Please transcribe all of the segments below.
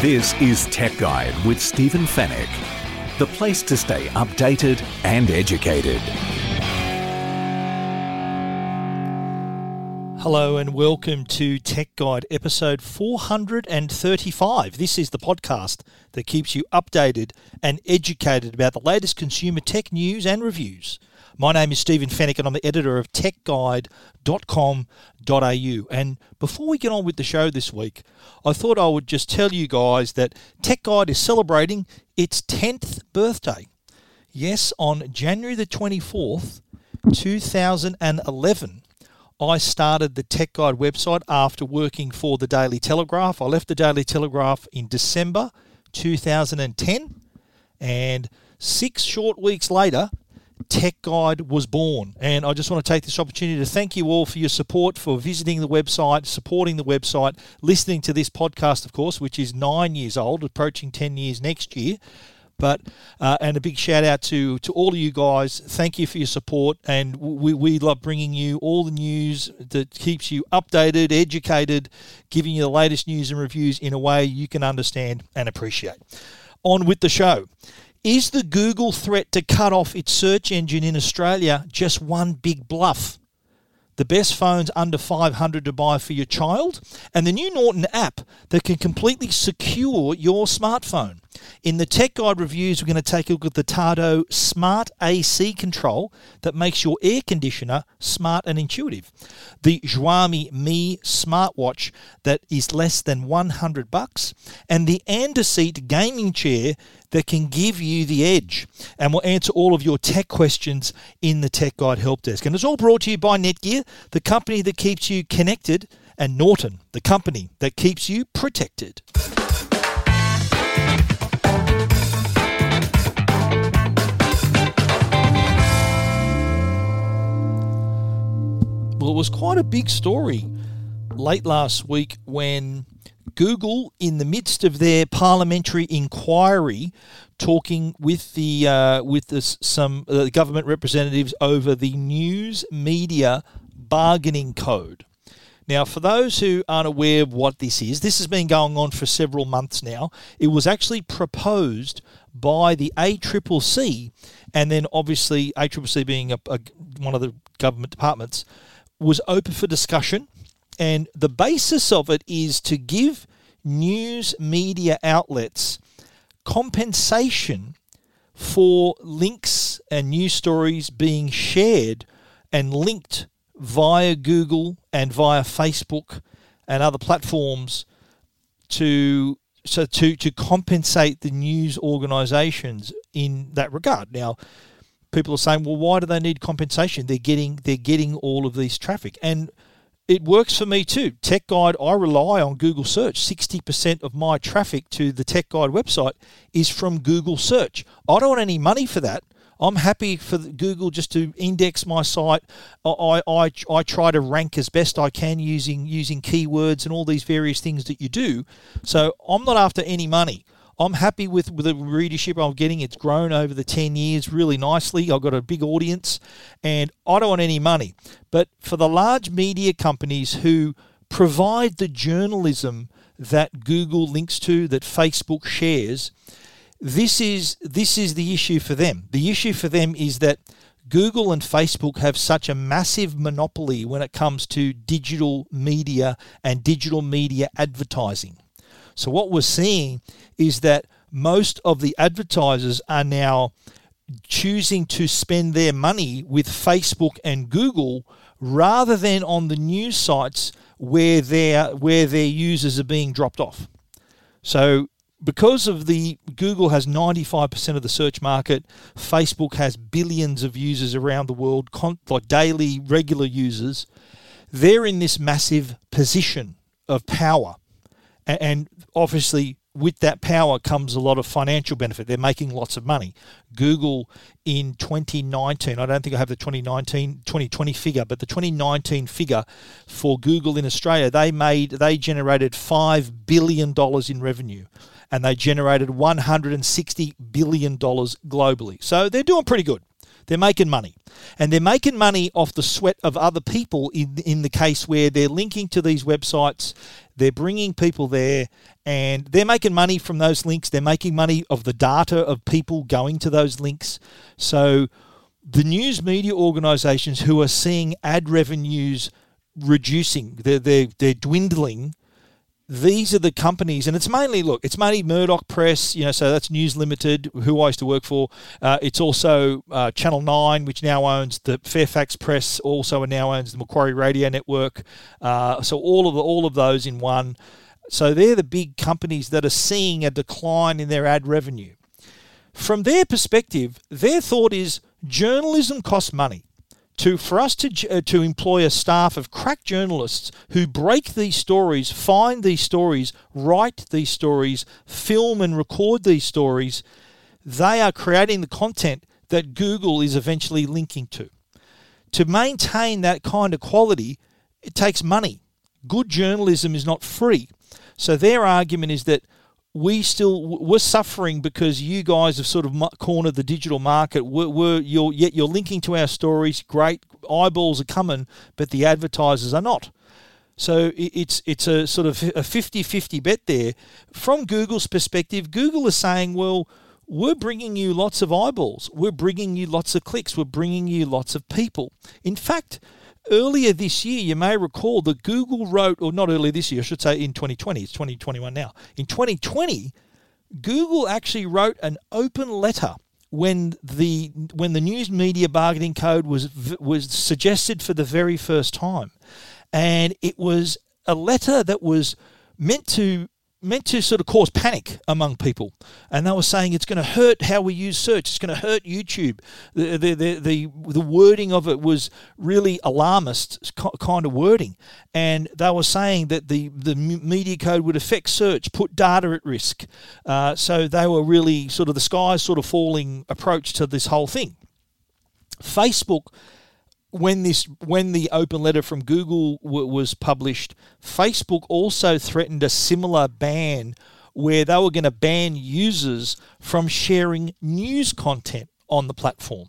This is Tech Guide with Stephen Fenech, the place to stay updated and educated. Hello and welcome to Tech Guide episode 435. This is the podcast that keeps you updated and educated about the latest consumer tech news and reviews. My name is Stephen Fenech, and I'm the editor of techguide.com.au. And before we get on with the show this week, I thought I would just tell you guys that Tech Guide is celebrating its 10th birthday. Yes, on January the 24th, 2011 I started the Tech Guide website after working for the Daily Telegraph. I left the Daily Telegraph in December 2010, and six short weeks later, Tech Guide was born. And I just want to take this opportunity to thank you all for your support, for visiting the website, supporting the website, listening to this podcast, of course, which is nine years old, approaching 10 years next year. But uh, and a big shout out to to all of you guys. Thank you for your support, and we we love bringing you all the news that keeps you updated, educated, giving you the latest news and reviews in a way you can understand and appreciate. On with the show. Is the Google threat to cut off its search engine in Australia just one big bluff? the best phones under 500 to buy for your child, and the new Norton app that can completely secure your smartphone. In the Tech Guide reviews, we're going to take a look at the Tado Smart AC control that makes your air conditioner smart and intuitive. The Xiaomi Mi smartwatch that is less than 100 bucks, and the AndaSeat gaming chair that can give you the edge. And we'll answer all of your tech questions in the Tech Guide Help Desk. And it's all brought to you by Netgear, the company that keeps you connected, and Norton, the company that keeps you protected. It was quite a big story late last week when Google, in the midst of their parliamentary inquiry, talking with the uh, with some uh, government representatives over the news media bargaining code. Now, for those who aren't aware of what this is, this has been going on for several months now. It was actually proposed by the ACCC, and then obviously ACCC being a, a, one of the government departments, was open for discussion. And the basis of it is to give news media outlets compensation for links and news stories being shared and linked via Google and via Facebook and other platforms to so to to compensate the news organizations in that regard. Now, people are saying, well, why do they need compensation? They're getting they're getting all of these traffic, and it works for me too. Tech Guide, I rely on Google Search. 60% of my traffic to the Tech Guide website is from Google Search. I don't want any money for that. I'm happy for Google just to index my site. I, I, I try to rank as best I can using using keywords and all these various things that you do. So I'm not after any money. I'm happy with, with the readership I'm getting. It's grown over the 10 years really nicely. I've got a big audience and I don't want any money. But for the large media companies who provide the journalism that Google links to, that Facebook shares, this is this is the issue for them. The issue for them is that Google and Facebook have such a massive monopoly when it comes to digital media and digital media advertising. So what we're seeing is that most of the advertisers are now choosing to spend their money with Facebook and Google rather than on the news sites where their where their users are being dropped off. So because of the Google has 95% of the search market, Facebook has billions of users around the world, like daily regular users, they're in this massive position of power and, obviously with that power comes a lot of financial benefit. They're making lots of money. Google in 2019, I don't think I have the 2019 2020 figure, but the 2019 figure for Google in Australia, they made they generated 5 billion dollars in revenue and they generated 160 billion dollars globally. So they're doing pretty good. They're making money. And they're making money off the sweat of other people in, in the case where they're linking to these websites, they're bringing people there, and they're making money from those links. They're making money of the data of people going to those links. So the news media organizations who are seeing ad revenues reducing, they're, they're, they're dwindling these are the companies, and it's mainly look, it's mainly Murdoch Press, you know, so that's News Limited, who I used to work for. Uh, it's also uh, Channel Nine, which now owns the Fairfax Press, also now owns the Macquarie Radio Network. Uh, so all of the, all of those in one. So they're the big companies that are seeing a decline in their ad revenue. From their perspective, their thought is journalism costs money to for us to uh, to employ a staff of crack journalists who break these stories, find these stories, write these stories, film and record these stories, they are creating the content that Google is eventually linking to. To maintain that kind of quality, it takes money. Good journalism is not free. So their argument is that we still we're suffering because you guys have sort of cornered the digital market. We're, we're you're yet you're linking to our stories. Great eyeballs are coming, but the advertisers are not. So it's it's a sort of a 50-50 bet there. From Google's perspective, Google is saying, well, we're bringing you lots of eyeballs. We're bringing you lots of clicks. We're bringing you lots of people. In fact, Earlier this year, you may recall that Google wrote, or not earlier this year, I should say in 2020, it's 2021 now. In 2020, Google actually wrote an open letter when the when the news media bargaining code was was suggested for the very first time, and it was a letter that was meant to meant to sort of cause panic among people. And they were saying it's going to hurt how we use search. It's going to hurt YouTube. The, the, the, the, the wording of it was really alarmist kind of wording. And they were saying that the, the media code would affect search, put data at risk. Uh, so they were really sort of the sky's sort of falling approach to this whole thing. Facebook when this when the open letter from Google w- was published, Facebook also threatened a similar ban where they were going to ban users from sharing news content on the platform.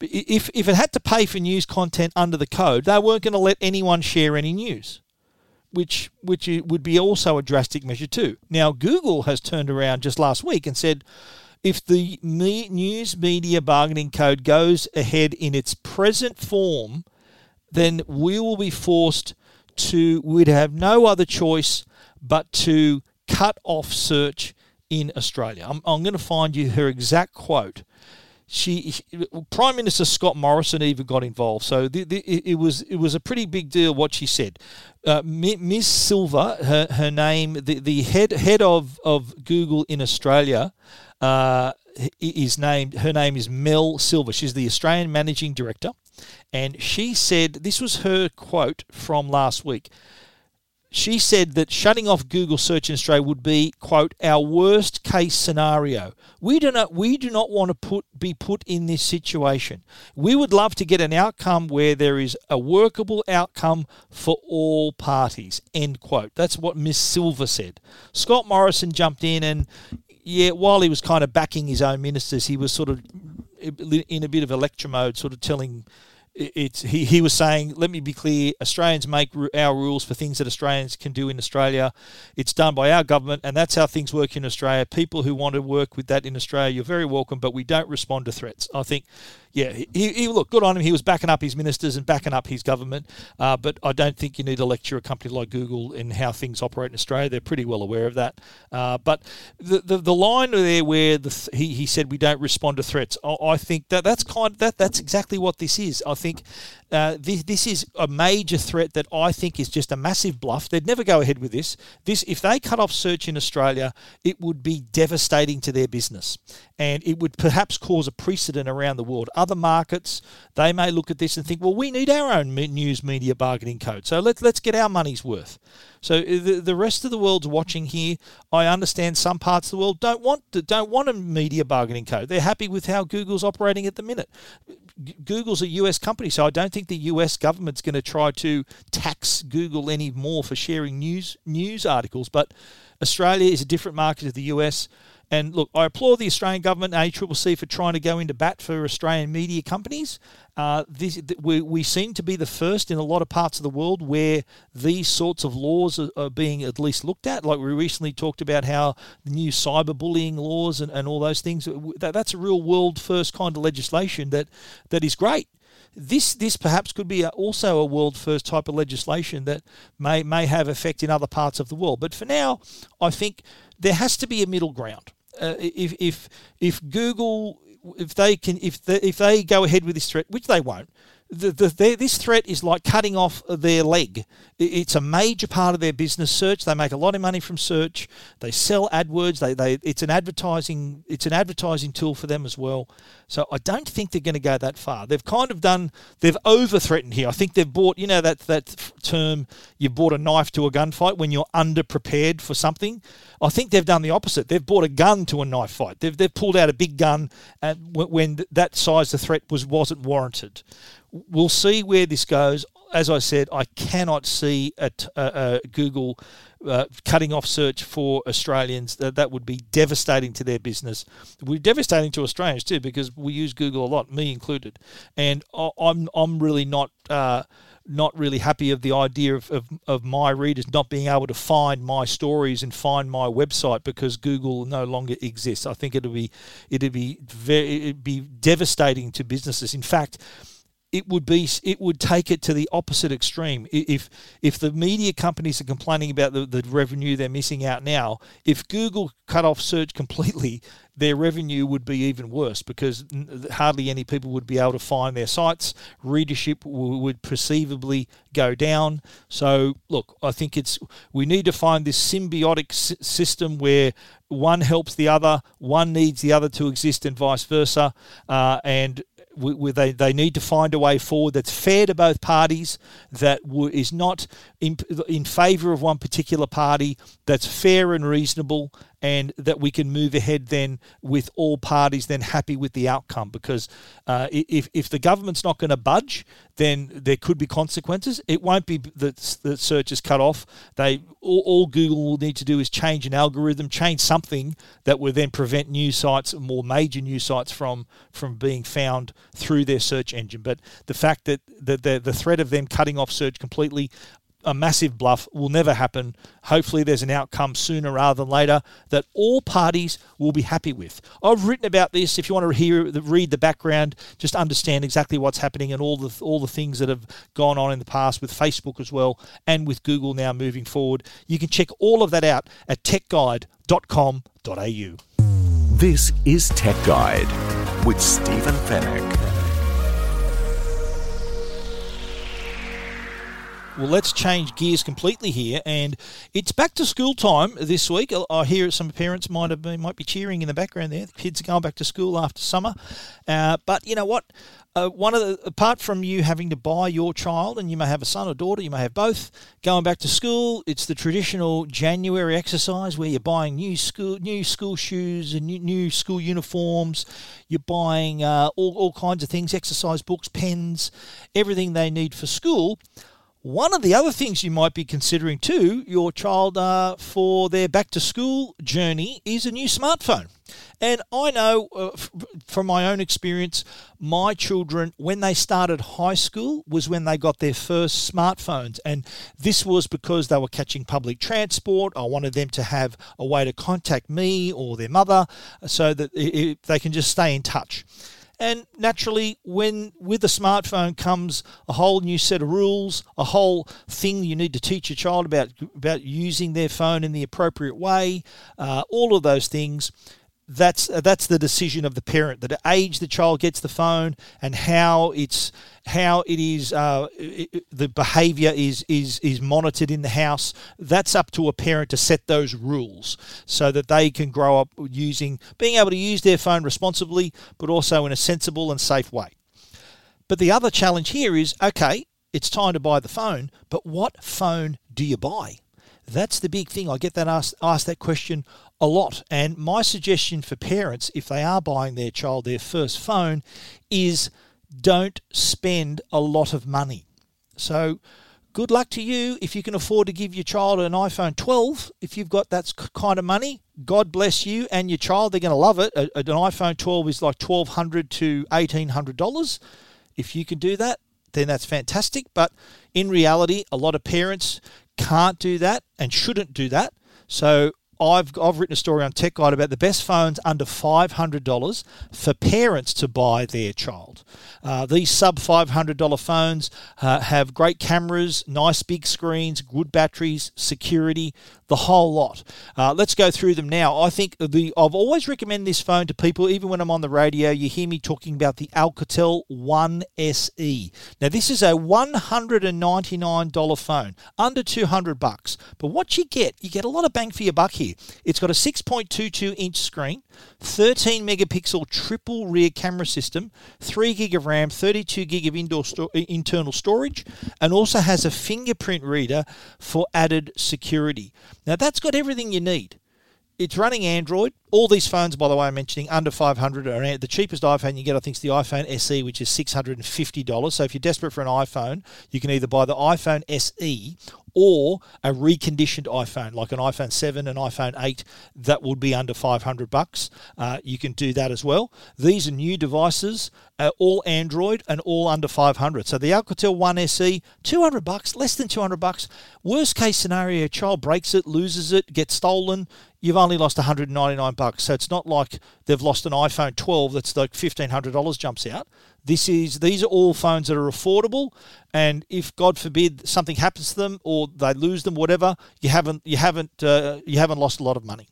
If, if it had to pay for news content under the code, they weren't going to let anyone share any news, which which would be also a drastic measure too. Now Google has turned around just last week and said, if the me- news media bargaining code goes ahead in its present form, then we will be forced to, we'd have no other choice but to cut off search in Australia. I'm, I'm going to find you her exact quote. She, Prime Minister Scott Morrison even got involved, so the, the, it was it was a pretty big deal what she said. Uh, Ms. Silva, her, her name, the, the head head of, of Google in Australia, uh, is named. Her name is Mel Silva. She's the Australian Managing Director, and she said this was her quote from last week. She said that shutting off Google search in Australia would be quote our worst case scenario. We do not we do not want to put be put in this situation. We would love to get an outcome where there is a workable outcome for all parties. End quote. That's what Miss Silva said. Scott Morrison jumped in and yeah, while he was kind of backing his own ministers, he was sort of in a bit of a lecture mode, sort of telling it's he, he was saying, let me be clear, Australians make our rules for things that Australians can do in Australia. It's done by our government, and that's how things work in Australia. People who want to work with that in Australia, you're very welcome, but we don't respond to threats. I think yeah, he, he look good on him. He was backing up his ministers and backing up his government. Uh, but I don't think you need to lecture a company like Google in how things operate in Australia. They're pretty well aware of that. Uh, but the, the, the line there where the he, he said we don't respond to threats, I, I think that that's kind of, that that's exactly what this is. I think uh, this, this is a major threat that I think is just a massive bluff. They'd never go ahead with this. This, if they cut off search in Australia, it would be devastating to their business, and it would perhaps cause a precedent around the world. Other markets they may look at this and think, well, we need our own news media bargaining code, so let's let's get our money's worth. So uh, the, the rest of the world's watching here. I understand some parts of the world don't want to, don't want a media bargaining code. They're happy with how Google's operating at the minute. Google's a US company, so I don't think the US government's going to try to tax Google any more for sharing news news articles. But Australia is a different market to the US. And look, I applaud the Australian government ACCC for trying to go into bat for Australian media companies. Uh, this, we, we seem to be the first in a lot of parts of the world where these sorts of laws are, are being at least looked at. Like we recently talked about how the new cyberbullying laws and, and all those things, that, that's a real world first kind of legislation that, that is great this this perhaps could be a, also a world first type of legislation that may may have effect in other parts of the world. But for now, I think there has to be a middle ground uh, if if if Google if they can if they, if they go ahead with this threat, which they won't, the, the, this threat is like cutting off their leg. It's a major part of their business. Search. They make a lot of money from search. They sell AdWords. They, they it's an advertising it's an advertising tool for them as well. So I don't think they're going to go that far. They've kind of done they've over threatened here. I think they've bought you know that that term you bought a knife to a gunfight when you're underprepared for something. I think they've done the opposite. They've bought a gun to a knife fight. They've they've pulled out a big gun and when that size of threat was wasn't warranted we'll see where this goes. As I said, I cannot see a, a, a Google uh, cutting off search for Australians. That, that would be devastating to their business. It would be devastating to Australians too because we use Google a lot, me included. And I'm I'm really not. Uh, not really happy of the idea of, of, of, my readers not being able to find my stories and find my website because Google no longer exists. I think it'll be it'd be very it'd be devastating to businesses. In fact, it would be it would take it to the opposite extreme. If if the media companies are complaining about the, the revenue they're missing out now, if Google cut off search completely, their revenue would be even worse because hardly any people would be able to find their sites. Readership would perceivably go down. So look, I think it's we need to find this symbiotic system where one helps the other, one needs the other to exist, and vice versa. Uh, and we, we, they, they need to find a way forward that's fair to both parties, that w- is not in, in favour of one particular party, that's fair and reasonable, and that we can move ahead then with all parties then happy with the outcome. Because uh, if, if the government's not going to budge, then there could be consequences. It won't be that the search is cut off. They all, all, Google will need to do is change an algorithm, change something that will then prevent new sites, more major new sites, from from being found through their search engine. But the fact that the, the, the threat of them cutting off search completely a massive bluff will never happen. Hopefully, there's an outcome sooner rather than later that all parties will be happy with. I've written about this. If you want to hear, read the background, just understand exactly what's happening and all the all the things that have gone on in the past with Facebook as well, and with Google now moving forward. You can check all of that out at techguide.com.au. This is Tech Guide with Stephen Fenech. Well, let's change gears completely here, and it's back to school time this week. I hear some parents might have been, might be cheering in the background there. The kids are going back to school after summer, uh, but you know what? Uh, one of the apart from you having to buy your child, and you may have a son or daughter, you may have both going back to school. It's the traditional January exercise where you're buying new school new school shoes and new, new school uniforms. You're buying uh, all all kinds of things, exercise books, pens, everything they need for school. One of the other things you might be considering too, your child uh, for their back to school journey, is a new smartphone. And I know uh, f- from my own experience, my children, when they started high school, was when they got their first smartphones. And this was because they were catching public transport. I wanted them to have a way to contact me or their mother so that it, it, they can just stay in touch. And naturally, when with a smartphone comes a whole new set of rules, a whole thing you need to teach your child about about using their phone in the appropriate way, uh, all of those things. That's uh, that's the decision of the parent. The age the child gets the phone and how it's how it is uh, it, the behaviour is is is monitored in the house. That's up to a parent to set those rules so that they can grow up using being able to use their phone responsibly, but also in a sensible and safe way. But the other challenge here is okay, it's time to buy the phone, but what phone do you buy? That's the big thing. I get that asked, asked that question a lot. And my suggestion for parents, if they are buying their child their first phone, is don't spend a lot of money. So, good luck to you if you can afford to give your child an iPhone 12. If you've got that kind of money, God bless you and your child. They're going to love it. An iPhone 12 is like 1,200 to $1,800. If you can do that, then that's fantastic. But in reality, a lot of parents can't do that and shouldn't do that. So I've, I've written a story on Tech Guide about the best phones under $500 for parents to buy their child. Uh, these sub $500 phones uh, have great cameras, nice big screens, good batteries, security, the whole lot. Uh, let's go through them now. I think the I've always recommended this phone to people, even when I'm on the radio. You hear me talking about the Alcatel One SE. Now this is a $199 phone, under 200 bucks. But what you get, you get a lot of bang for your buck here. It's got a 6.22 inch screen, 13 megapixel triple rear camera system, 3 gig of RAM, 32 gig of indoor sto- internal storage, and also has a fingerprint reader for added security. Now that's got everything you need. It's running Android. All these phones, by the way, I'm mentioning under 500 are the cheapest iPhone you get. I think is the iPhone SE, which is $650. So if you're desperate for an iPhone, you can either buy the iPhone SE or a reconditioned iPhone, like an iPhone 7 and iPhone 8, that would be under 500 bucks. Uh, you can do that as well. These are new devices, uh, all Android and all under 500. So the Alcatel One SE, 200 bucks, less than 200 bucks. Worst case scenario, child breaks it, loses it, gets stolen. You've only lost 199 bucks. So it's not like they've lost an iPhone 12 that's like $1,500 jumps out. This is these are all phones that are affordable, and if God forbid something happens to them or they lose them, whatever, you haven't you haven't uh, you haven't lost a lot of money.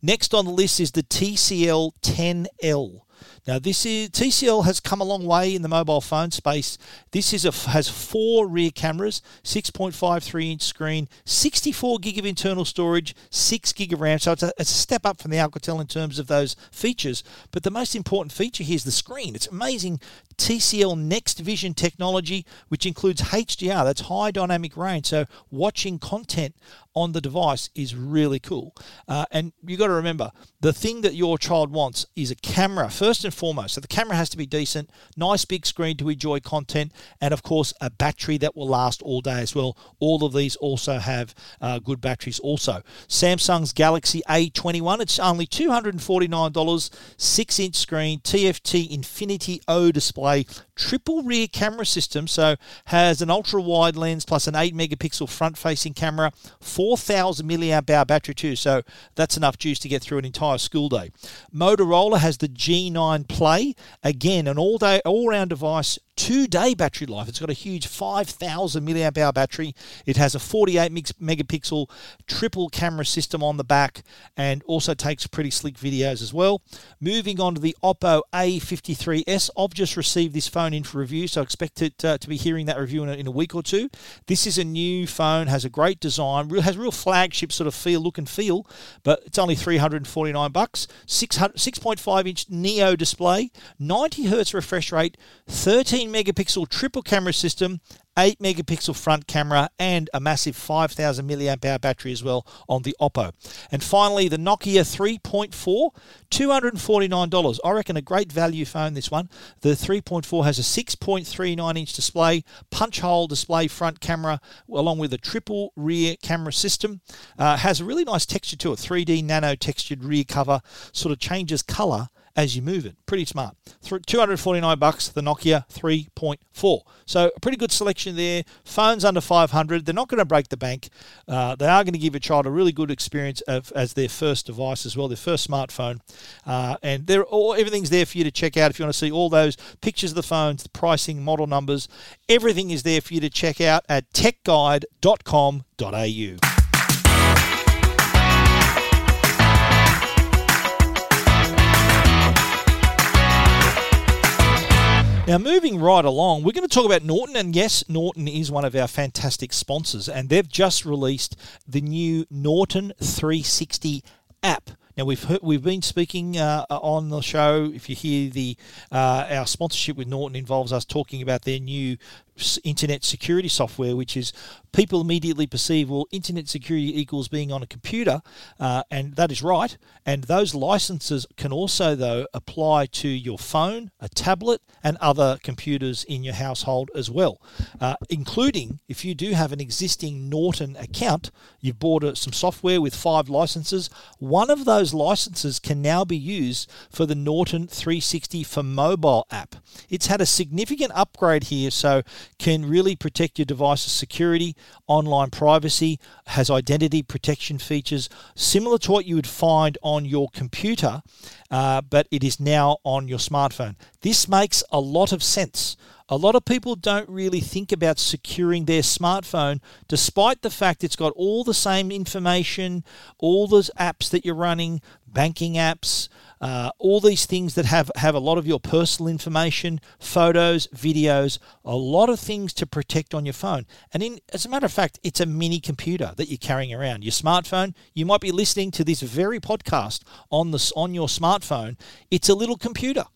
Next on the list is the TCL 10L. Now, this is TCL has come a long way in the mobile phone space. This is a, has four rear cameras, 6.53 inch screen, 64 gig of internal storage, 6 gig of RAM. So it's a, it's a step up from the Alcatel in terms of those features. But the most important feature here is the screen. It's amazing TCL Next Vision technology, which includes HDR, that's high dynamic range. So watching content on the device is really cool. Uh, and you've got to remember the thing that your child wants is a camera, first and foremost. So the camera has to be decent, nice big screen to enjoy content, and of course, a battery that will last all day as well. All of these also have uh, good batteries, also. Samsung's Galaxy A21, it's only $249, 6 inch screen, TFT Infinity O display, triple rear camera system, so has an ultra wide lens plus an 8 megapixel front facing camera, 4,000 milliamp hour battery too, so that's enough juice to get through an entire school day. Motorola has the G9 Play, again, an all day, all round device, two day battery life. It's got a huge 5,000 milliamp hour battery. It has a 48 megapixel triple camera system on the back and also takes pretty slick videos as well. Moving on to the Oppo A53s, I've just received this phone in for review, so I expect it uh, to be hearing that review in a, in a week or two. This is a new phone, has a great design, real, has real flagship sort of feel, look and feel, but it's only 349 bucks. 6.5 inch Neo display, 90 hertz refresh rate, 13 megapixel triple camera system, 8 megapixel front camera, and a massive 5000 milliamp hour battery as well on the Oppo. And finally, the Nokia 3.4, $249. I reckon a great value phone, this one. The 3.4 has a 6.39 inch display, punch hole display front camera, along with a triple rear camera system. Uh, has a really nice texture to it, 3D nano textured rear cover, sort of changes color as you move it. Pretty smart. 249 bucks, the Nokia 3.4. So a pretty good selection there. Phones under 500. They're not going to break the bank. Uh, they are going to give a child a really good experience of, as their first device as well, their first smartphone. Uh, and they're all, everything's there for you to check out if you want to see all those pictures of the phones, the pricing, model numbers. Everything is there for you to check out at techguide.com.au. Now, moving right along, we're going to talk about Norton, and yes, Norton is one of our fantastic sponsors, and they've just released the new Norton 360 app. Now we've heard, we've been speaking uh, on the show. If you hear the uh, our sponsorship with Norton involves us talking about their new internet security software, which is people immediately perceive, well, internet security equals being on a computer, uh, and that is right. And those licenses can also, though, apply to your phone, a tablet, and other computers in your household as well, uh, including if you do have an existing Norton account, you've bought a, some software with five licenses, one of those licenses can now be used for the Norton 360 for mobile app. It's had a significant upgrade here, so can really protect your device's security, online privacy, has identity protection features similar to what you would find on your computer, uh, but it is now on your smartphone. This makes a lot of sense. A lot of people don't really think about securing their smartphone, despite the fact it's got all the same information, all those apps that you're running, banking apps, uh, all these things that have, have a lot of your personal information, photos, videos, a lot of things to protect on your phone. And in, as a matter of fact, it's a mini computer that you're carrying around. Your smartphone, you might be listening to this very podcast on, this, on your smartphone. It's a little computer.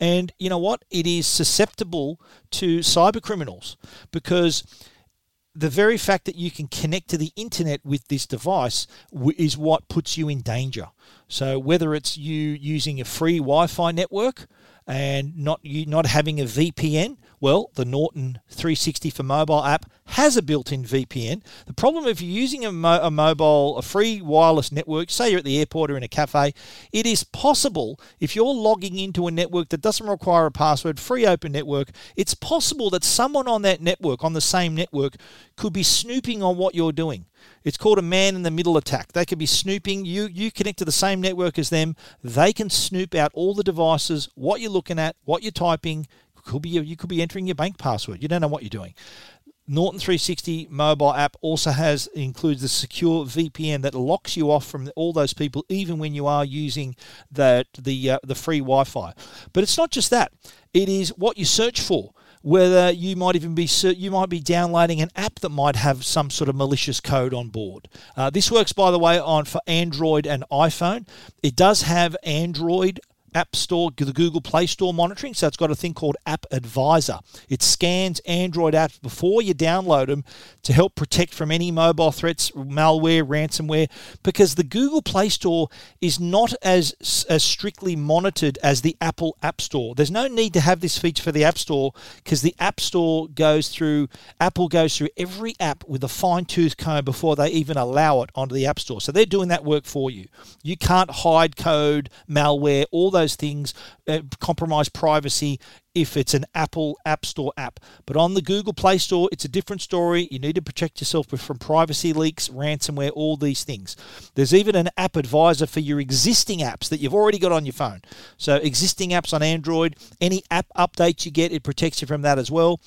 And you know what? It is susceptible to cyber criminals because the very fact that you can connect to the internet with this device is what puts you in danger. So whether it's you using a free Wi-Fi network and not you not having a VPN, well, the Norton 360 for mobile app has a built-in VPN. The problem if you're using a, mo- a, mobile, a free wireless network, say you're at the airport or in a cafe, it is possible if you're logging into a network that doesn't require a password, free open network, it's possible that someone on that network, on the same network, could be snooping on what you're doing. It's called a man in the middle attack. They could be snooping. You you connect to the same network as them. They can snoop out all the devices, what you're looking at, what you're typing. Could be you could be entering your bank password. You don't know what you're doing. Norton 360 mobile app also has includes the secure VPN that locks you off from all those people, even when you are using the the uh, the free Wi-Fi. But it's not just that; it is what you search for whether you might even be you might be downloading an app that might have some sort of malicious code on board. Uh, this works, by the way, on for Android and iPhone. It does have Android App Store, the Google Play Store monitoring. So it's got a thing called App Advisor. It scans Android apps before you download them to help protect from any mobile threats, malware, ransomware, because the Google Play Store is not as, as strictly monitored as the Apple App Store. There's no need to have this feature for the App Store because the App Store goes through, Apple goes through every app with a fine tooth comb before they even allow it onto the App Store. So they're doing that work for you. You can't hide code, malware, all those those things, uh, compromise privacy if it's an Apple App Store app. But on the Google Play Store, it's a different story. You need to protect yourself from privacy leaks, ransomware, all these things. There's even an app advisor for your existing apps that you've already got on your phone. So, existing apps on Android, any app updates you get, it protects you from that as well.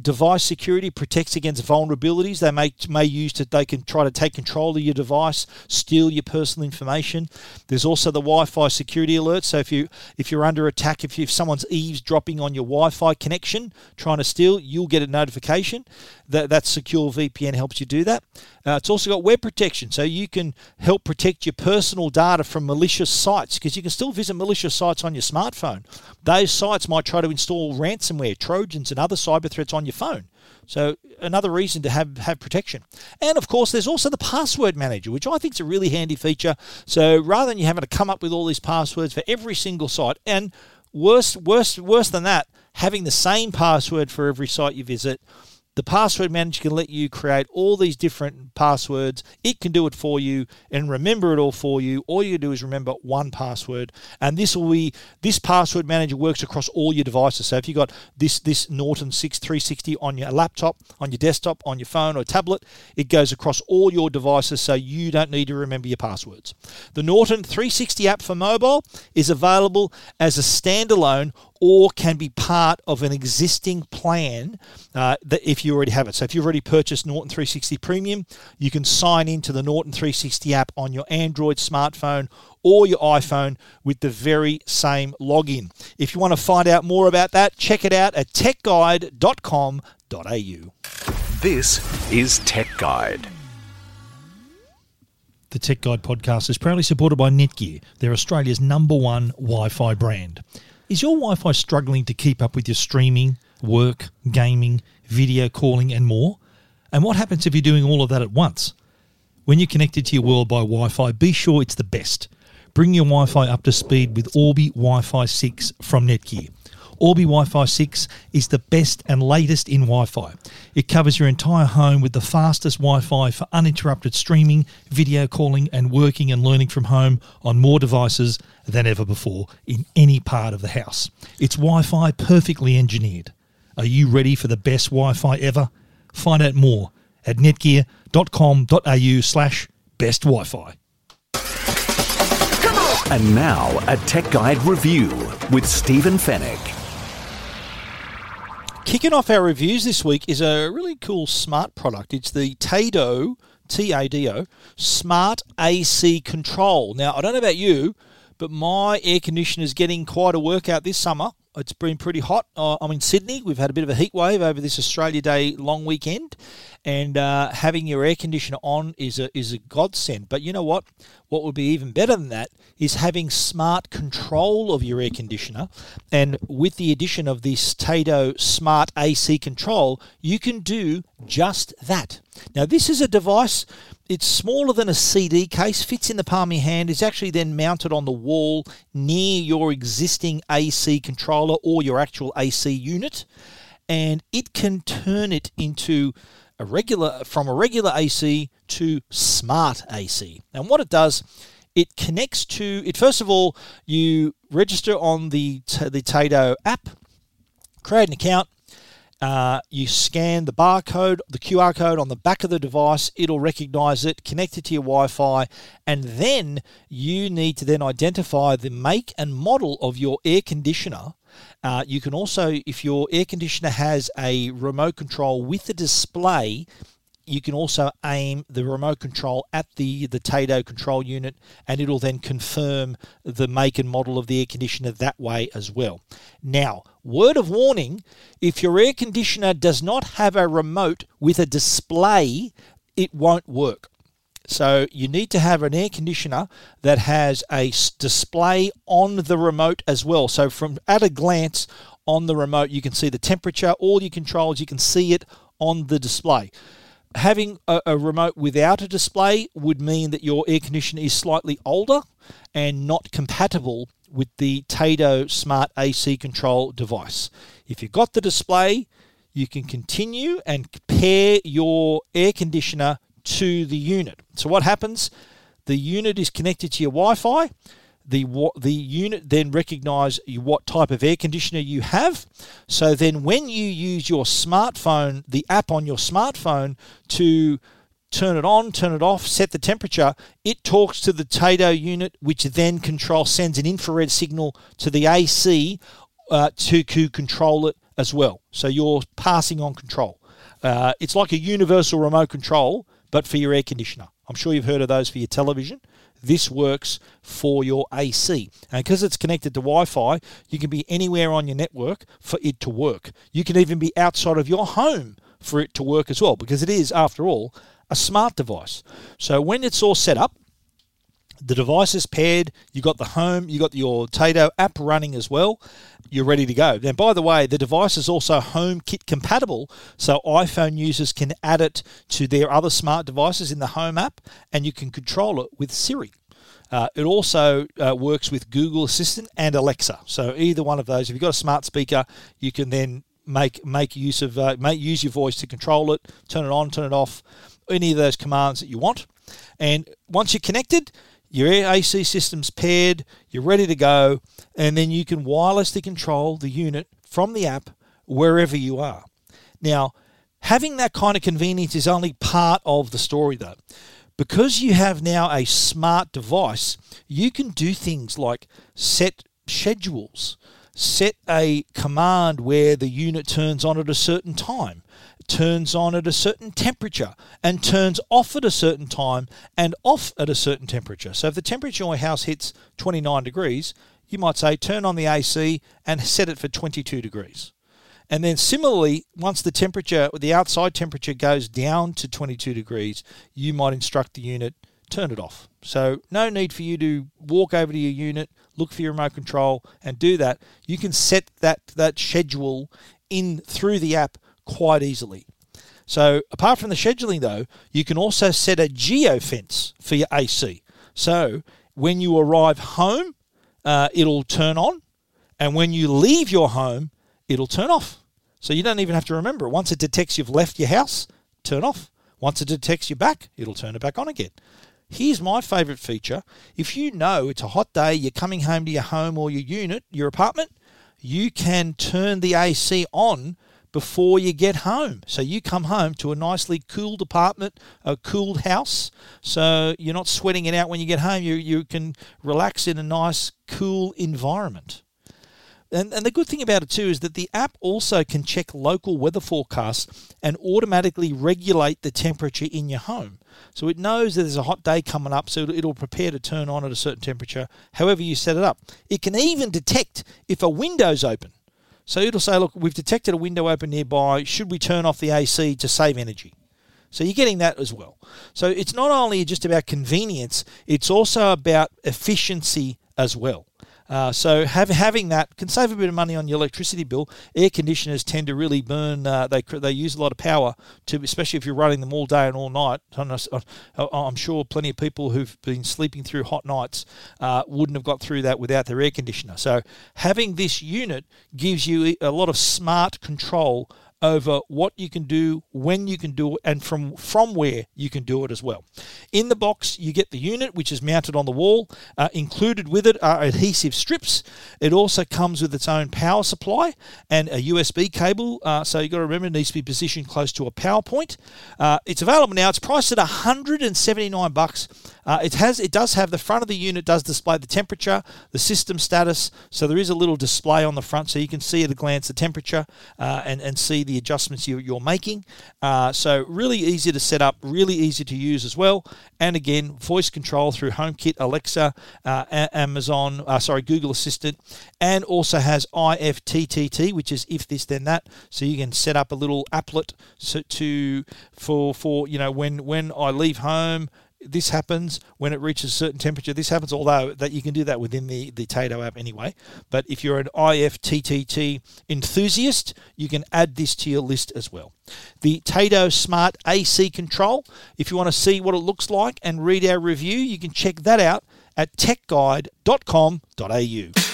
Device security protects against vulnerabilities they may may use to they can try to take control of your device, steal your personal information. There's also the Wi-Fi security alert. So if you if you're under attack, if, you, if someone's eavesdropping on your Wi-Fi connection trying to steal, you'll get a notification. That that secure VPN helps you do that. Uh, it's also got web protection, so you can help protect your personal data from malicious sites because you can still visit malicious sites on your smartphone. Those sites might try to install ransomware, trojans, and other cyber threats on your phone. So another reason to have, have protection. And of course, there's also the password manager, which I think is a really handy feature. So rather than you having to come up with all these passwords for every single site, and worse, worse, worse than that, having the same password for every site you visit the password manager can let you create all these different passwords. It can do it for you and remember it all for you. All you do is remember one password, and this will be this password manager works across all your devices. So if you've got this this Norton 6360 on your laptop, on your desktop, on your phone or tablet, it goes across all your devices, so you don't need to remember your passwords. The Norton 360 app for mobile is available as a standalone or can be part of an existing plan uh, that if you already have it. So if you've already purchased Norton 360 Premium, you can sign into the Norton 360 app on your Android smartphone or your iPhone with the very same login. If you want to find out more about that, check it out at techguide.com.au. This is Tech Guide. The Tech Guide podcast is proudly supported by Netgear. They're Australia's number one Wi Fi brand. Is your Wi Fi struggling to keep up with your streaming, work, gaming, video calling, and more? And what happens if you're doing all of that at once? When you're connected to your world by Wi Fi, be sure it's the best. Bring your Wi Fi up to speed with Orbi Wi Fi 6 from Netgear. Orbi Wi Fi 6 is the best and latest in Wi Fi. It covers your entire home with the fastest Wi Fi for uninterrupted streaming, video calling, and working and learning from home on more devices than ever before in any part of the house. It's Wi Fi perfectly engineered. Are you ready for the best Wi Fi ever? Find out more at netgear.com.au slash best Wi Fi. And now, a Tech Guide review with Stephen Fenech. Kicking off our reviews this week is a really cool smart product. It's the Tado, T A D O, Smart AC Control. Now, I don't know about you, but my air conditioner is getting quite a workout this summer. It's been pretty hot. Uh, I'm in Sydney. We've had a bit of a heat wave over this Australia Day long weekend, and uh, having your air conditioner on is a is a godsend. But you know what? What would be even better than that is having smart control of your air conditioner. And with the addition of this Tado Smart AC Control, you can do just that. Now, this is a device it's smaller than a CD case, fits in the palm of your hand, is actually then mounted on the wall near your existing AC controller or your actual AC unit, and it can turn it into a regular from a regular AC to smart AC. And what it does, it connects to it. First of all, you register on the the Tado app, create an account uh, you scan the barcode, the QR code on the back of the device, it'll recognize it, connect it to your Wi Fi, and then you need to then identify the make and model of your air conditioner. Uh, you can also, if your air conditioner has a remote control with a display, you can also aim the remote control at the, the Tado control unit and it'll then confirm the make and model of the air conditioner that way as well. Now, word of warning if your air conditioner does not have a remote with a display, it won't work. So you need to have an air conditioner that has a display on the remote as well. So from at a glance on the remote, you can see the temperature, all your controls, you can see it on the display having a, a, remote without a display would mean that your air conditioner is slightly older and not compatible with the Tado Smart AC control device. If you've got the display, you can continue and pair your air conditioner to the unit. So what happens? The unit is connected to your Wi-Fi the the unit then recognise what type of air conditioner you have. So then, when you use your smartphone, the app on your smartphone to turn it on, turn it off, set the temperature, it talks to the Tado unit, which then control sends an infrared signal to the AC uh, to, to control it as well. So you're passing on control. Uh, it's like a universal remote control, but for your air conditioner. I'm sure you've heard of those for your television this works for your AC. And because it's connected to Wi Fi, you can be anywhere on your network for it to work. You can even be outside of your home for it to work as well, because it is, after all, a smart device. So when it's all set up, the device is paired, you got the home, you got your Tado app running as well, you're ready to go. Now, by the way, the device is also HomeKit compatible, so iPhone users can add it to their other smart devices in the Home app, and you can control it with Siri. Uh, it also uh, works with Google Assistant and Alexa. So either one of those, if you've got a smart speaker, you can then make make use of uh, make use your voice to control it, turn it on, turn it off, any of those commands that you want. And once you're connected, your AC system's paired, you're ready to go, and then you can wirelessly control the unit from the app wherever you are. Now, having that kind of convenience is only part of the story, though. Because you have now a smart device, you can do things like set schedules, set a command where the unit turns on at a certain time, turns on at a certain temperature, and turns off at a certain time and off at a certain temperature. So if the temperature in your house hits 29 degrees, you might say turn on the AC and set it for 22 degrees. And then similarly, once the temperature, the outside temperature goes down to 22 degrees, you might instruct the unit turn it off. So no need for you to walk over to your unit, look for your remote control, and do that. You can set that that schedule in through the app quite easily. So apart from the scheduling, though, you can also set a geo fence for your AC. So when you arrive home, uh, it'll turn on, and when you leave your home, it'll turn off. So you don't even have to remember. Once it detects you've left your house, turn off. Once it detects you back, it'll turn it back on again. Here's my favourite feature. If you know it's a hot day, you're coming home to your home or your unit, your apartment, you can turn the AC on before you get home. So you come home to a nicely cooled apartment, a cooled house. So you're not sweating it out when you get home. You, you can relax in a nice, cool environment. And, and the good thing about it too is that the app also can check local weather forecasts and automatically regulate the temperature in your home. So it knows that there's a hot day coming up, so it'll prepare to turn on at a certain temperature, however you set it up. It can even detect if a window's open. So it'll say, look, we've detected a window open nearby. Should we turn off the AC to save energy? So you're getting that as well. So it's not only just about convenience, it's also about efficiency as well. Uh, so have, having that can save a bit of money on your electricity bill. Air conditioners tend to really burn; uh, they they use a lot of power to, especially if you're running them all day and all night. I'm sure plenty of people who've been sleeping through hot nights uh, wouldn't have got through that without their air conditioner. So having this unit gives you a lot of smart control over what you can do, when you can do it, and from from where you can do it as well. In the box, you get the unit, which is mounted on the wall. Uh, included with it are adhesive strips. It also comes with its own power supply and a USB cable. Uh, so you've got to remember it needs to be positioned close to a power point. Uh, it's available now. It's priced at 179 bucks. Uh, it has it does have the front of the unit does display the temperature, the system status. So there is a little display on the front, so you can see at a glance the temperature uh, and and see the adjustments you, are making. Uh, so really easy to set up, really easy to use as well. And again, voice control through HomeKit, Alexa, uh, Amazon, uh, sorry, Google Assistant, and also has IFTTT, which is if this then that. So you can set up a little applet to for for you know when when I leave home this happens when it reaches a certain temperature. This happens, although that you can do that within the, the Tado app anyway. But if you're an IFTTT enthusiast, you can add this to your list as well. The Tado Smart AC Control, if you want to see what it looks like and read our review, you can check that out at techguide.com.au.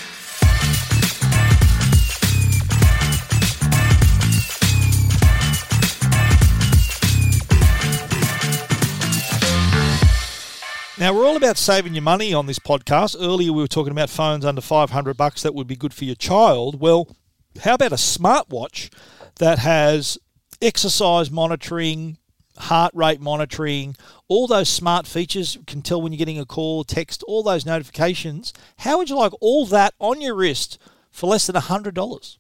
Now we're all about saving your money on this podcast. Earlier we were talking about phones under 500 bucks that would be good for your child. Well, how about a smartwatch that has exercise monitoring, heart rate monitoring, all those smart features can tell when you're getting a call, text, all those notifications. How would you like all that on your wrist for less than $100?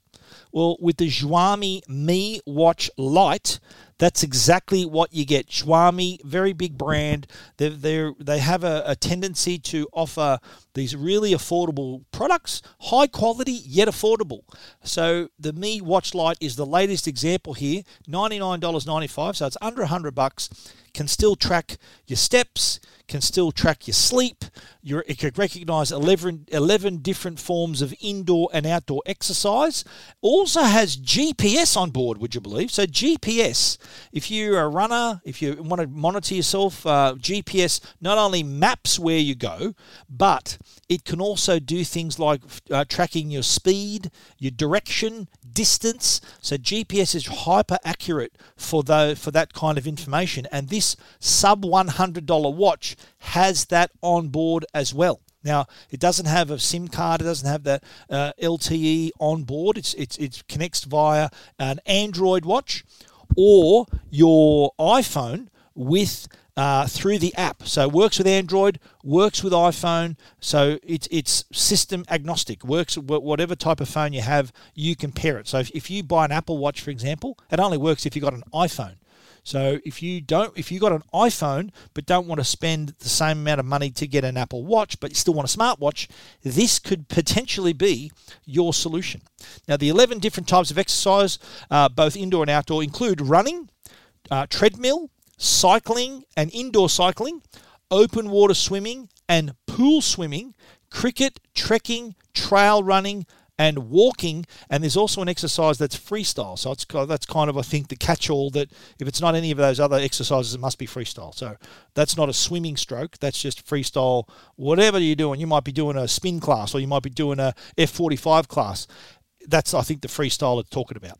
Well, with the Xiaomi Mi Watch Lite, that's exactly what you get. Xiaomi, very big brand. They they have a, a tendency to offer these really affordable products, high quality yet affordable. So the Mi Watch Lite is the latest example here, $99.95, so it's under 100 bucks. Can still track your steps, can still track your sleep. You're, it can recognize 11, 11 different forms of indoor and outdoor exercise. Also has GPS on board, would you believe? So, GPS, if you're a runner, if you want to monitor yourself, uh, GPS not only maps where you go, but it can also do things like uh, tracking your speed, your direction, distance. So GPS is hyper accurate for the, for that kind of information. And this sub $100 watch has that on board as well. Now, it doesn't have a SIM card. It doesn't have that uh, LTE on board. It's, it's, it connects via an Android watch or your iPhone with uh, through the app. So it works with Android, works with iPhone. So it's it's system agnostic. Works whatever type of phone you have, you can pair it. So if, if you buy an Apple Watch, for example, it only works if you've got an iPhone. So if you don't, if you got an iPhone but don't want to spend the same amount of money to get an Apple Watch, but you still want a smartwatch, this could potentially be your solution. Now, the 11 different types of exercise, uh, both indoor and outdoor, include running, uh, treadmill, cycling and indoor cycling, open water swimming and pool swimming, cricket, trekking, trail running, and walking. And there's also an exercise that's freestyle. So it's that's kind of I think the catch-all that if it's not any of those other exercises, it must be freestyle. So that's not a swimming stroke. That's just freestyle. Whatever you're doing, you might be doing a spin class or you might be doing a F45 class. That's I think the freestyle it's talking about.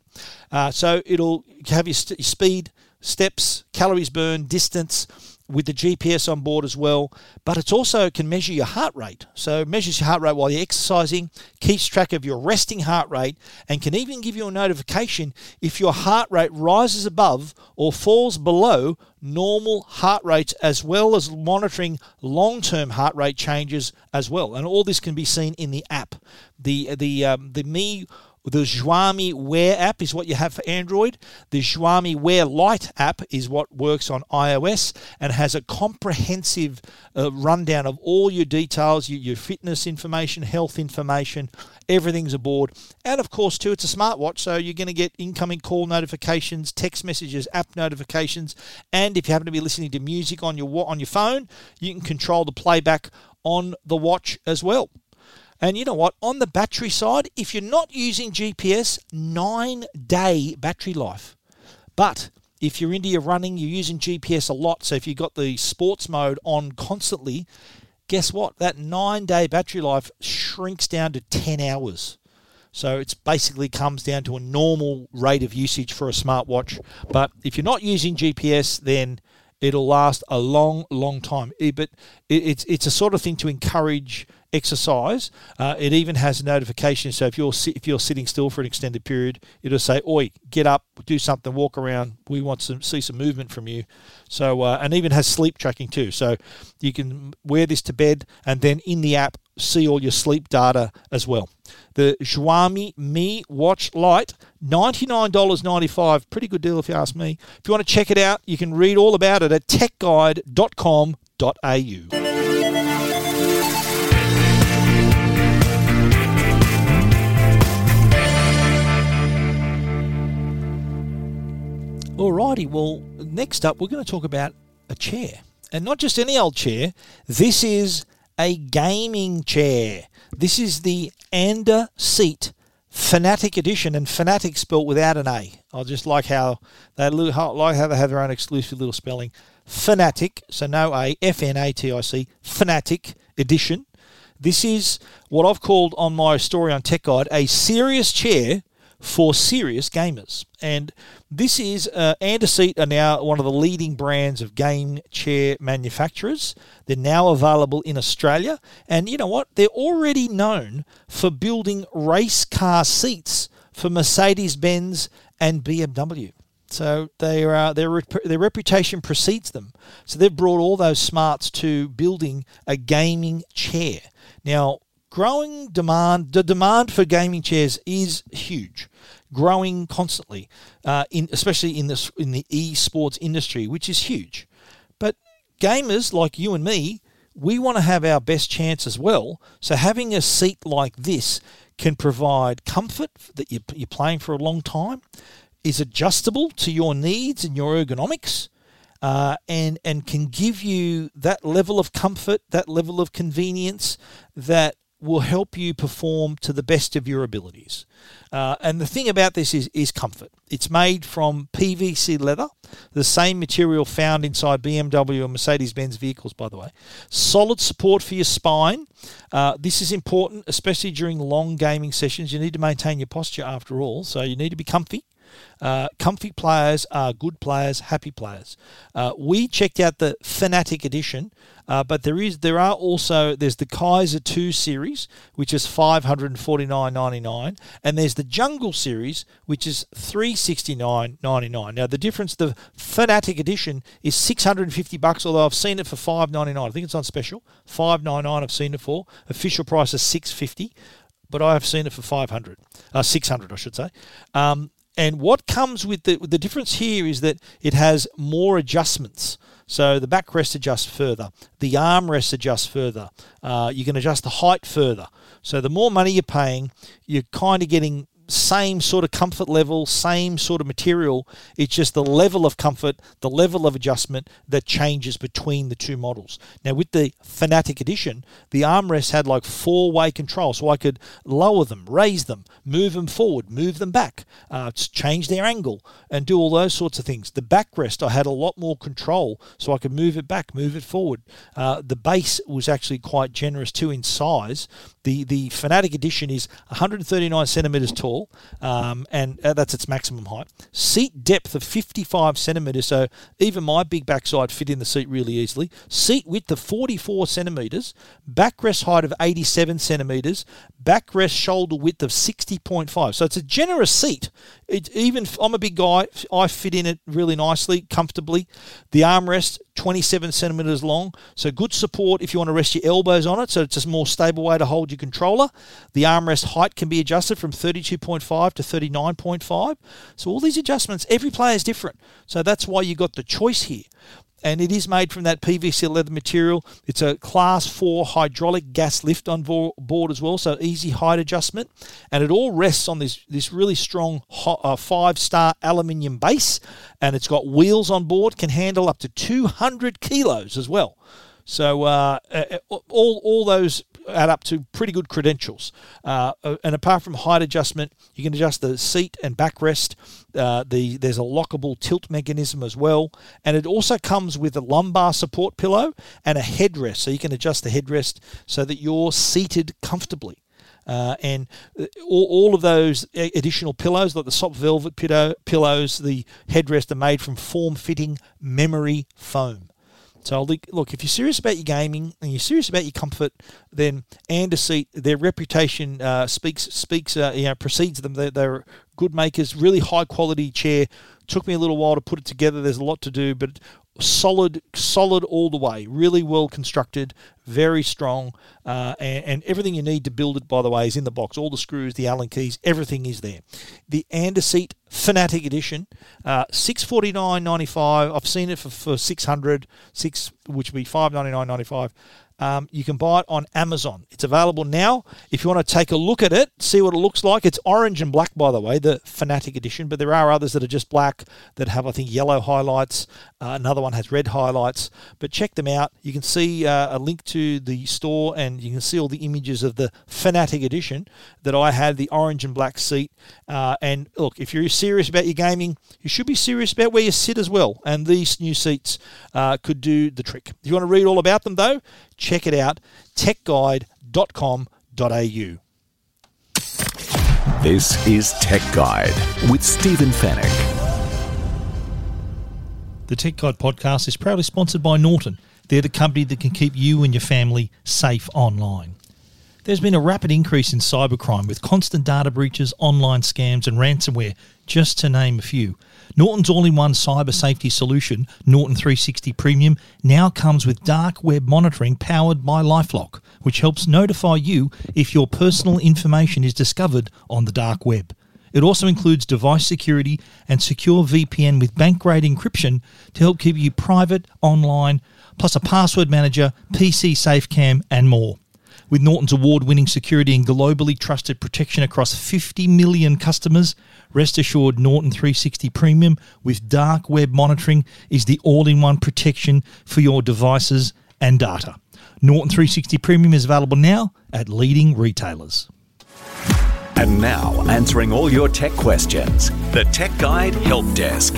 Uh, so it'll have your, st- your speed, steps, calories burned, distance with the GPS on board as well. But it also can measure your heart rate. So measures your heart rate while you're exercising, keeps track of your resting heart rate, and can even give you a notification if your heart rate rises above or falls below normal heart rates, as well as monitoring long-term heart rate changes as well. And all this can be seen in the app. The the um, the Mi the Xiaomi Wear app is what you have for Android. The Xiaomi Wear Lite app is what works on iOS and has a comprehensive uh, rundown of all your details, your, your fitness information, health information, everything's aboard. And of course, too, it's a smartwatch, so you're going to get incoming call notifications, text messages, app notifications, and if you happen to be listening to music on your on your phone, you can control the playback on the watch as well. And you know what? On the battery side, if you're not using GPS, nine day battery life. But if you're into your running, you're using GPS a lot. So if you've got the sports mode on constantly, guess what? That nine day battery life shrinks down to 10 hours. So it basically comes down to a normal rate of usage for a smartwatch. But if you're not using GPS, then it'll last a long, long time. But it's it's a sort of thing to encourage exercise. Uh, it even has a notification. So if you're if you're sitting still for an extended period, it'll say, "Oi, get up, do something, walk around. We want to see some movement from you." So uh, and even has sleep tracking too. So you can wear this to bed and then in the app see all your sleep data as well. The Xiaomi Mi Watch Lite, $99.95. Pretty good deal if you ask me. If you want to check it out, you can read all about it at techguide.com.au. Alrighty, well, next up, we're going to talk about a chair. And not just any old chair, this is a gaming chair. This is the Anda Seat Fnatic Edition, and Fnatic spelt without an A. I just like how they like how they have their own exclusive little spelling. Fnatic, so no A, F N A T I C, Fnatic Edition. This is what I've called on my story on Tech Guide a serious chair for serious gamers. And this is uh, AndaSeat are now one of the leading brands of game chair manufacturers. They're now available in Australia. And you know what? They're already known for building race car seats for Mercedes Benz and BMW. So their uh, their their reputation precedes them. So they've brought all those smarts to building a gaming chair. Now, growing demand, the demand for gaming chairs is huge, growing constantly, uh, in especially in this in the esports industry, which is huge. But gamers like you and me, we want to have our best chance as well. So having a seat like this can provide comfort that you're playing for a long time, is adjustable to your needs and your ergonomics. Uh, and and can give you that level of comfort, that level of convenience that will help you perform to the best of your abilities. Uh, and the thing about this is, is comfort. It's made from PVC leather, the same material found inside BMW and Mercedes Benz vehicles, by the way. Solid support for your spine. Uh, this is important, especially during long gaming sessions. You need to maintain your posture after all, so you need to be comfy. Uh, comfy players are good players, happy players. Uh, we checked out the Fnatic Edition, uh, but there is there are also there's the Kaiser Two series, which is five hundred and forty nine ninety nine, and there's the Jungle series, which is three sixty nine ninety nine. Now the difference, the Fnatic Edition is six hundred and fifty bucks, although I've seen it for five ninety nine. I think it's on special, five ninety nine. I've seen it for official price is six fifty but I have seen it for 500, uh, 600, I should say. Um, and what comes with the the difference here is that it has more adjustments. So the backrest adjusts further, the armrest adjusts further. Uh, you can adjust the height further. So the more money you're paying, you're kind of getting same sort of comfort level, same sort of material. It's just the level of comfort, the level of adjustment that changes between the two models. Now, with the Fnatic Edition, the armrest had like four way control, so I could lower them, raise them, move them forward, move them back, uh, change their angle, and do all those sorts of things. The backrest, I had a lot more control, so I could move it back, move it forward. Uh, the base was actually quite generous too in size. The the Fnatic Edition is 139 centimeters tall, um, and uh, that's its maximum height. Seat depth of 55 centimeters, so even my big backside fit in the seat really easily. Seat width of 44 centimeters, backrest height of 87 centimeters, backrest shoulder width of 60.5. So it's a generous seat. It even I'm a big guy, I fit in it really nicely, comfortably. The armrest 27 centimeters long, so good support if you want to rest your elbows on it. So it's a more stable way to hold your controller. The armrest height can be adjusted from 32.5 to 39.5. So all these adjustments, every player is different. So that's why you got the choice here and it is made from that PVC leather material. It's a class 4 hydraulic gas lift on board as well, so easy height adjustment. And it all rests on this, this really strong uh, five star aluminium base, and it's got wheels on board, can handle up to 200 kilos as well. So uh all all those add up to pretty good credentials. Uh, and apart from height adjustment, you can adjust the seat and backrest. Uh, the there's a lockable tilt mechanism as well, and it also comes with a lumbar support pillow and a headrest, so you can adjust the headrest so that you're seated comfortably. Uh, and uh, all, all, of those additional pillows, like the soft velvet pillow, pillows, the headrest, are made from form-fitting memory foam. So look, if you're serious about your gaming and you're serious about your comfort, then AndaSeat, their reputation uh, speaks speaks uh, you know precedes them. They're, they're, good makers, really high quality chair. Took me a little while to put it together. There's a lot to do, but solid, solid all the way. Really well constructed, very strong, uh, and, and, everything you need to build it, by the way, is in the box. All the screws, the Allen keys, everything is there. The AndaSeat Fnatic Edition, uh, six forty nine ninety five. I've seen it for, for six hundred, six which would be five ninety nine ninety five. Um, you can buy it on Amazon. It's available now. If you want to take a look at it, see what it looks like. It's orange and black, by the way, the Fnatic edition, but there are others that are just black that have, I think, yellow highlights. Uh, another one has red highlights. But check them out. You can see uh, a link to the store and you can see all the images of the Fnatic edition that I had, the orange and black seat. Uh, and look, if you're serious about your gaming, you should be serious about where you sit as well. And these new seats uh, could do the trick. If you want to read all about them, though, check it out techguide.com.au. This is Tech Guide with Stephen Fenech. The Tech Guide podcast is proudly sponsored by Norton. They're the company that can keep you and your family safe online. There's been a rapid increase in cybercrime with constant data breaches, online scams, and ransomware, just to name a few. Norton's all in one cyber safety solution, Norton 360 Premium, now comes with dark web monitoring powered by Lifelock, which helps notify you if your personal information is discovered on the dark web. It also includes device security and secure VPN with bank grade encryption to help keep you private online, plus a password manager, PC SafeCam, and more. With Norton's award winning security and globally trusted protection across 50 million customers, rest assured Norton 360 Premium with dark web monitoring is the all in one protection for your devices and data. Norton 360 Premium is available now at leading retailers. And now, answering all your tech questions, the Tech Guide Help Desk.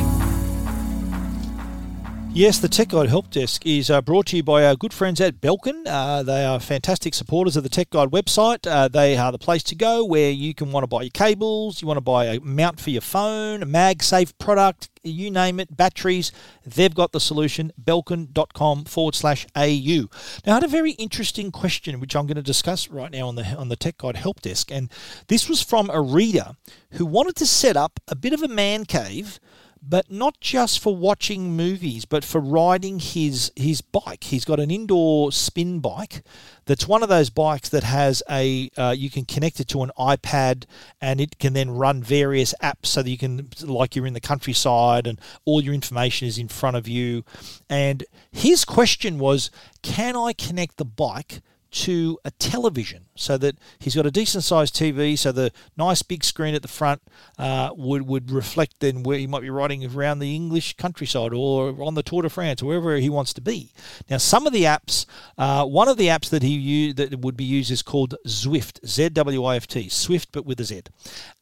Yes, the Tech Guide Help Desk is uh, brought to you by our good friends at Belkin. Uh, they are fantastic supporters of the Tech Guide website. Uh, they are the place to go where you can want to buy your cables, you want to buy a mount for your phone, a MagSafe product, you name it, batteries. They've got the solution. Belkin.com forward slash AU. Now, I had a very interesting question which I'm going to discuss right now on the on the Tech Guide Help Desk, and this was from a reader who wanted to set up a bit of a man cave but not just for watching movies, but for riding his his bike. He's got an indoor spin bike. That's one of those bikes that has a uh, you can connect it to an iPad and it can then run various apps so that you can like you're in the countryside and all your information is in front of you. And his question was, can I connect the bike to a television so that he's got a decent sized TV, so the nice big screen at the front uh, would, would reflect then where he might be riding around the English countryside or on the Tour de France, wherever he wants to be. Now, some of the apps, uh, one of the apps that he that would be used is called Zwift, Z W I F T, Swift but with a Z.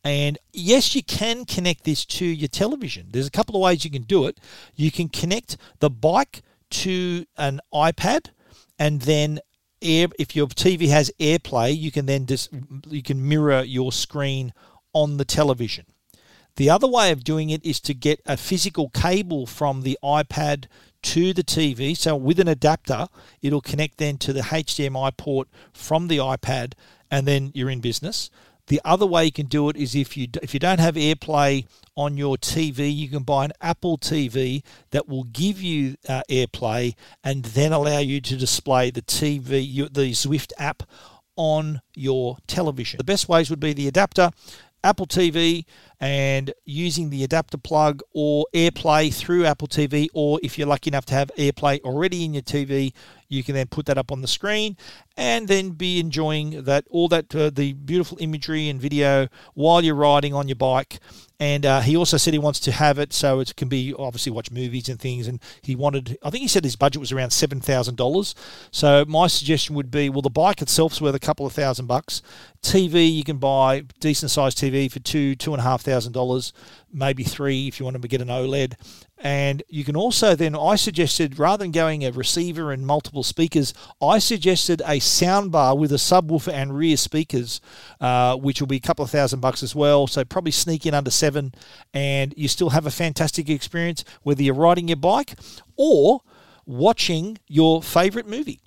And yes, you can connect this to your television. There's a couple of ways you can do it. You can connect the bike to an iPad and then air if your TV has AirPlay, you can then just you can mirror your screen on the television. The other way of doing it is to get a physical cable from the iPad to the TV. So with an adapter, it'll connect then to the HDMI port from the iPad, and then you're in business. The other way you can do it is if you if you don't have AirPlay on your TV, you can buy an Apple TV that will give you uh, AirPlay and then allow you to display the TV the Zwift app on your television. The best ways would be the adapter, Apple TV, and using the adapter plug or AirPlay through Apple TV, or if you're lucky enough to have AirPlay already in your TV, you can then put that up on the screen and then be enjoying that all that uh, the beautiful imagery and video while you're riding on your bike and uh, he also said he wants to have it so it can be obviously watch movies and things. And he wanted, I think he said his budget was around seven thousand dollars. So my suggestion would be, well, the bike itself's worth a couple of thousand bucks. TV you can buy decent sized TV for two, two and a half thousand dollars, maybe three if you want to get an OLED. And you can also then, I suggested rather than going a receiver and multiple speakers, I suggested a soundbar with a subwoofer and rear speakers, uh, which will be a couple of thousand bucks as well. So probably sneak in under seven, and you still have a fantastic experience whether you're riding your bike or watching your favorite movie.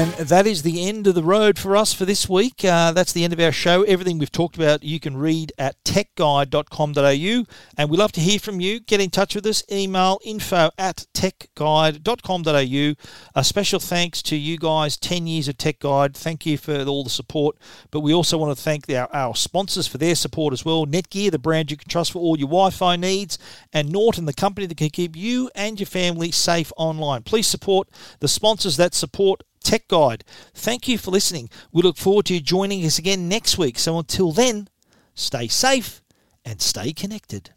And that is the end of the road for us for this week. Uh, that's the end of our show. Everything we've talked about you can read at techguide.com.au. And we love to hear from you. Get in touch with us. Email info at techguide.com.au. A special thanks to you guys, 10 years of Tech Guide. Thank you for all the support. But we also want to thank our, our sponsors for their support as well. Netgear, the brand you can trust for all your Wi Fi needs, and Norton, the company that can keep you and your family safe online. Please support the sponsors that support Tech Guide. Thank you for listening. We look forward to you joining us again next week. So until then, stay safe and stay connected.